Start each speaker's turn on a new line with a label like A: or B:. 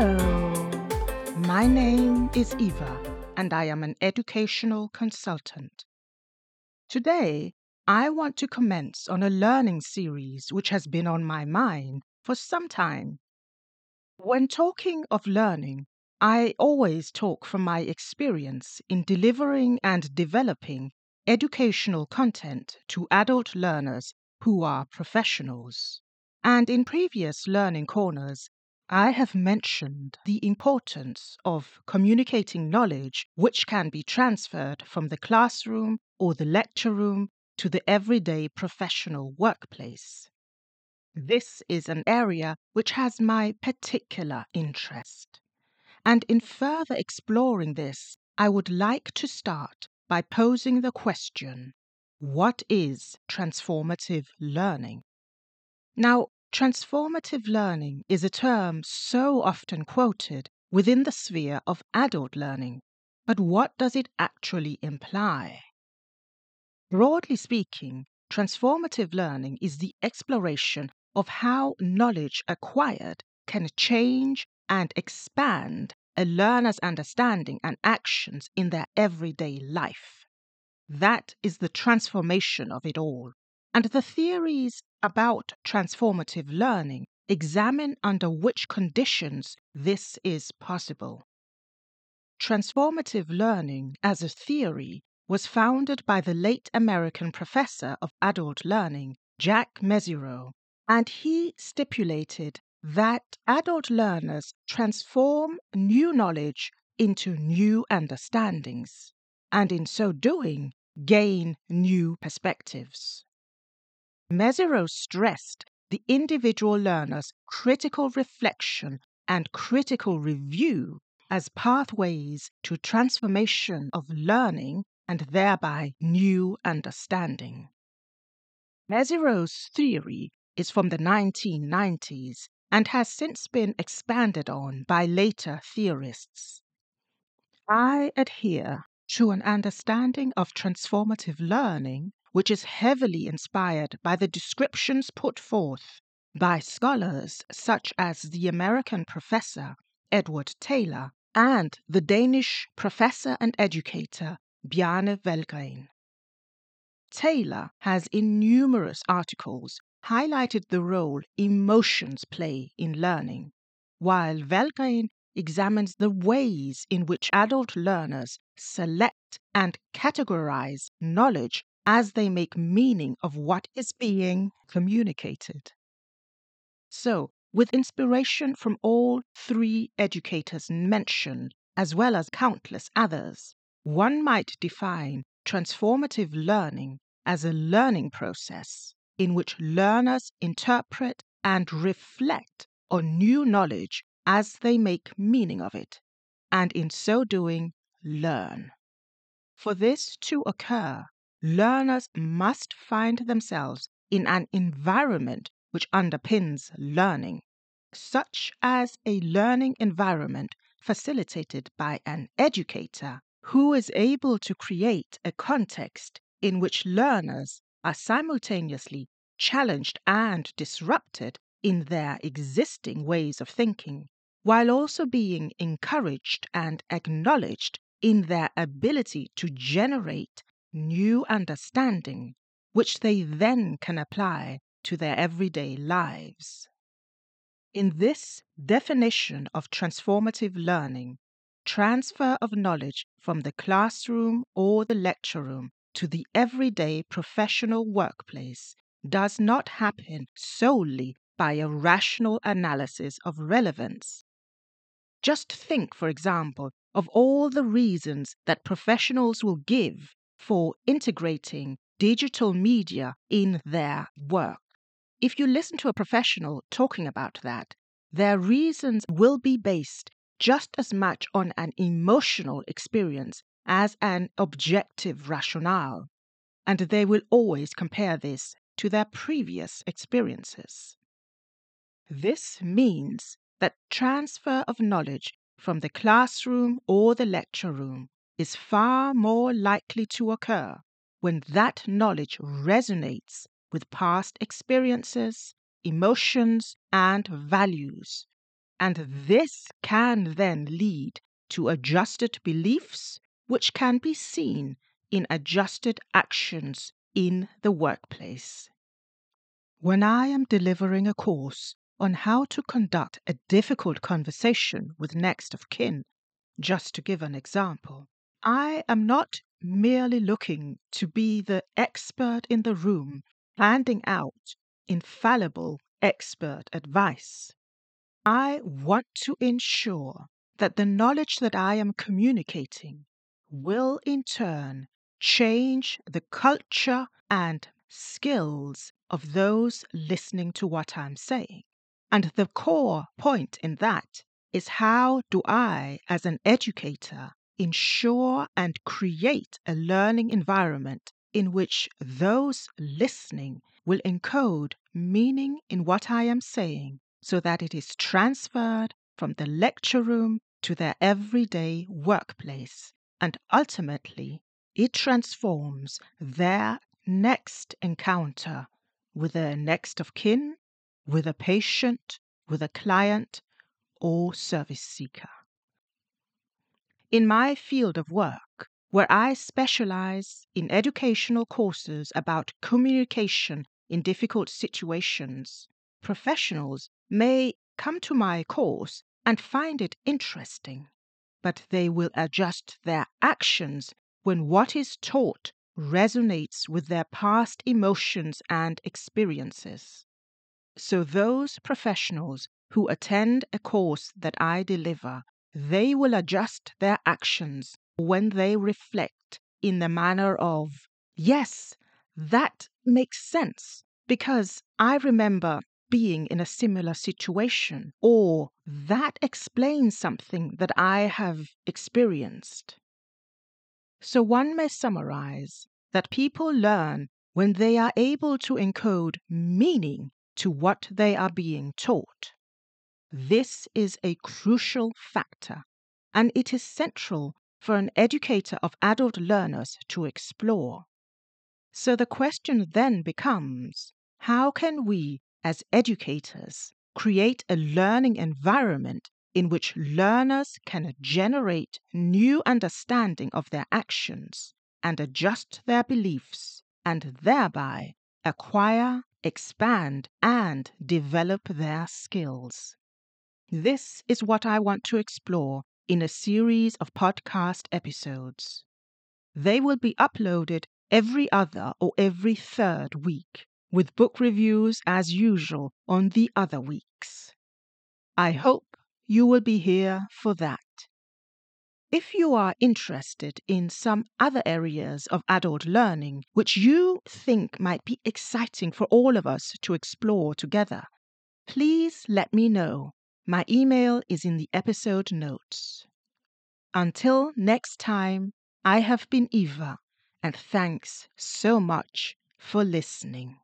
A: Hello, my name is Eva, and I am an educational consultant. Today, I want to commence on a learning series which has been on my mind for some time. When talking of learning, I always talk from my experience in delivering and developing educational content to adult learners who are professionals. And in previous learning corners, I have mentioned the importance of communicating knowledge which can be transferred from the classroom or the lecture room to the everyday professional workplace. This is an area which has my particular interest. And in further exploring this, I would like to start by posing the question What is transformative learning? Now, Transformative learning is a term so often quoted within the sphere of adult learning, but what does it actually imply? Broadly speaking, transformative learning is the exploration of how knowledge acquired can change and expand a learner's understanding and actions in their everyday life. That is the transformation of it all. And the theories about transformative learning examine under which conditions this is possible. Transformative learning as a theory was founded by the late American professor of adult learning, Jack Mezirow, and he stipulated that adult learners transform new knowledge into new understandings, and in so doing, gain new perspectives. Mezirow stressed the individual learner's critical reflection and critical review as pathways to transformation of learning and thereby new understanding. Mezirow's theory is from the 1990s and has since been expanded on by later theorists. I adhere to an understanding of transformative learning which is heavily inspired by the descriptions put forth by scholars such as the American professor Edward Taylor and the Danish professor and educator Bjarne Wahlgren. Taylor has in numerous articles highlighted the role emotions play in learning, while Wahlgren examines the ways in which adult learners select and categorize knowledge as they make meaning of what is being communicated. So, with inspiration from all three educators mentioned, as well as countless others, one might define transformative learning as a learning process in which learners interpret and reflect on new knowledge as they make meaning of it, and in so doing, learn. For this to occur, learners must find themselves in an environment which underpins learning, such as a learning environment facilitated by an educator who is able to create a context in which learners are simultaneously challenged and disrupted in their existing ways of thinking, while also being encouraged and acknowledged in their ability to generate new understanding, which they then can apply to their everyday lives. In this definition of transformative learning, transfer of knowledge from the classroom or the lecture room to the everyday professional workplace does not happen solely by a rational analysis of relevance. Just think, for example, of all the reasons that professionals will give for integrating digital media in their work. If you listen to a professional talking about that, their reasons will be based just as much on an emotional experience as an objective rationale, and they will always compare this to their previous experiences. This means that transfer of knowledge from the classroom or the lecture room is far more likely to occur when that knowledge resonates with past experiences, emotions, and values, And this can then lead to adjusted beliefs, which can be seen in adjusted actions in the workplace. When I am delivering a course on how to conduct a difficult conversation with next of kin, just to give an example, I am not merely looking to be the expert in the room handing out infallible expert advice. I want to ensure that the knowledge that I am communicating will in turn change the culture and skills of those listening to what I'm saying. And the core point in that is how do I, as an educator, ensure and create a learning environment in which those listening will encode meaning in what I am saying so that it is transferred from the lecture room to their everyday workplace and ultimately it transforms their next encounter with a next of kin, with a patient, with a client, or service seeker. In my field of work, where I specialize in educational courses about communication in difficult situations, professionals may come to my course and find it interesting, but they will adjust their actions when what is taught resonates with their past emotions and experiences. So, those professionals who attend a course that I deliver, they will adjust their actions when they reflect in the manner of, yes, that makes sense because I remember being in a similar situation, or that explains something that I have experienced. So one may summarize that people learn when they are able to encode meaning to what they are being taught. This is a crucial factor, and it is central for an educator of adult learners to explore. So the question then becomes how can we, as educators, create a learning environment in which learners can generate new understanding of their actions and adjust their beliefs and thereby acquire, expand, and develop their skills. This is what I want to explore in a series of podcast episodes. They will be uploaded every other or every third week, with book reviews as usual on the other weeks. I hope you will be here for that. If you are interested in some other areas of adult learning which you think might be exciting for all of us to explore together, please let me know. My email is in the episode notes. Until next time, I have been Eva, and thanks so much for listening.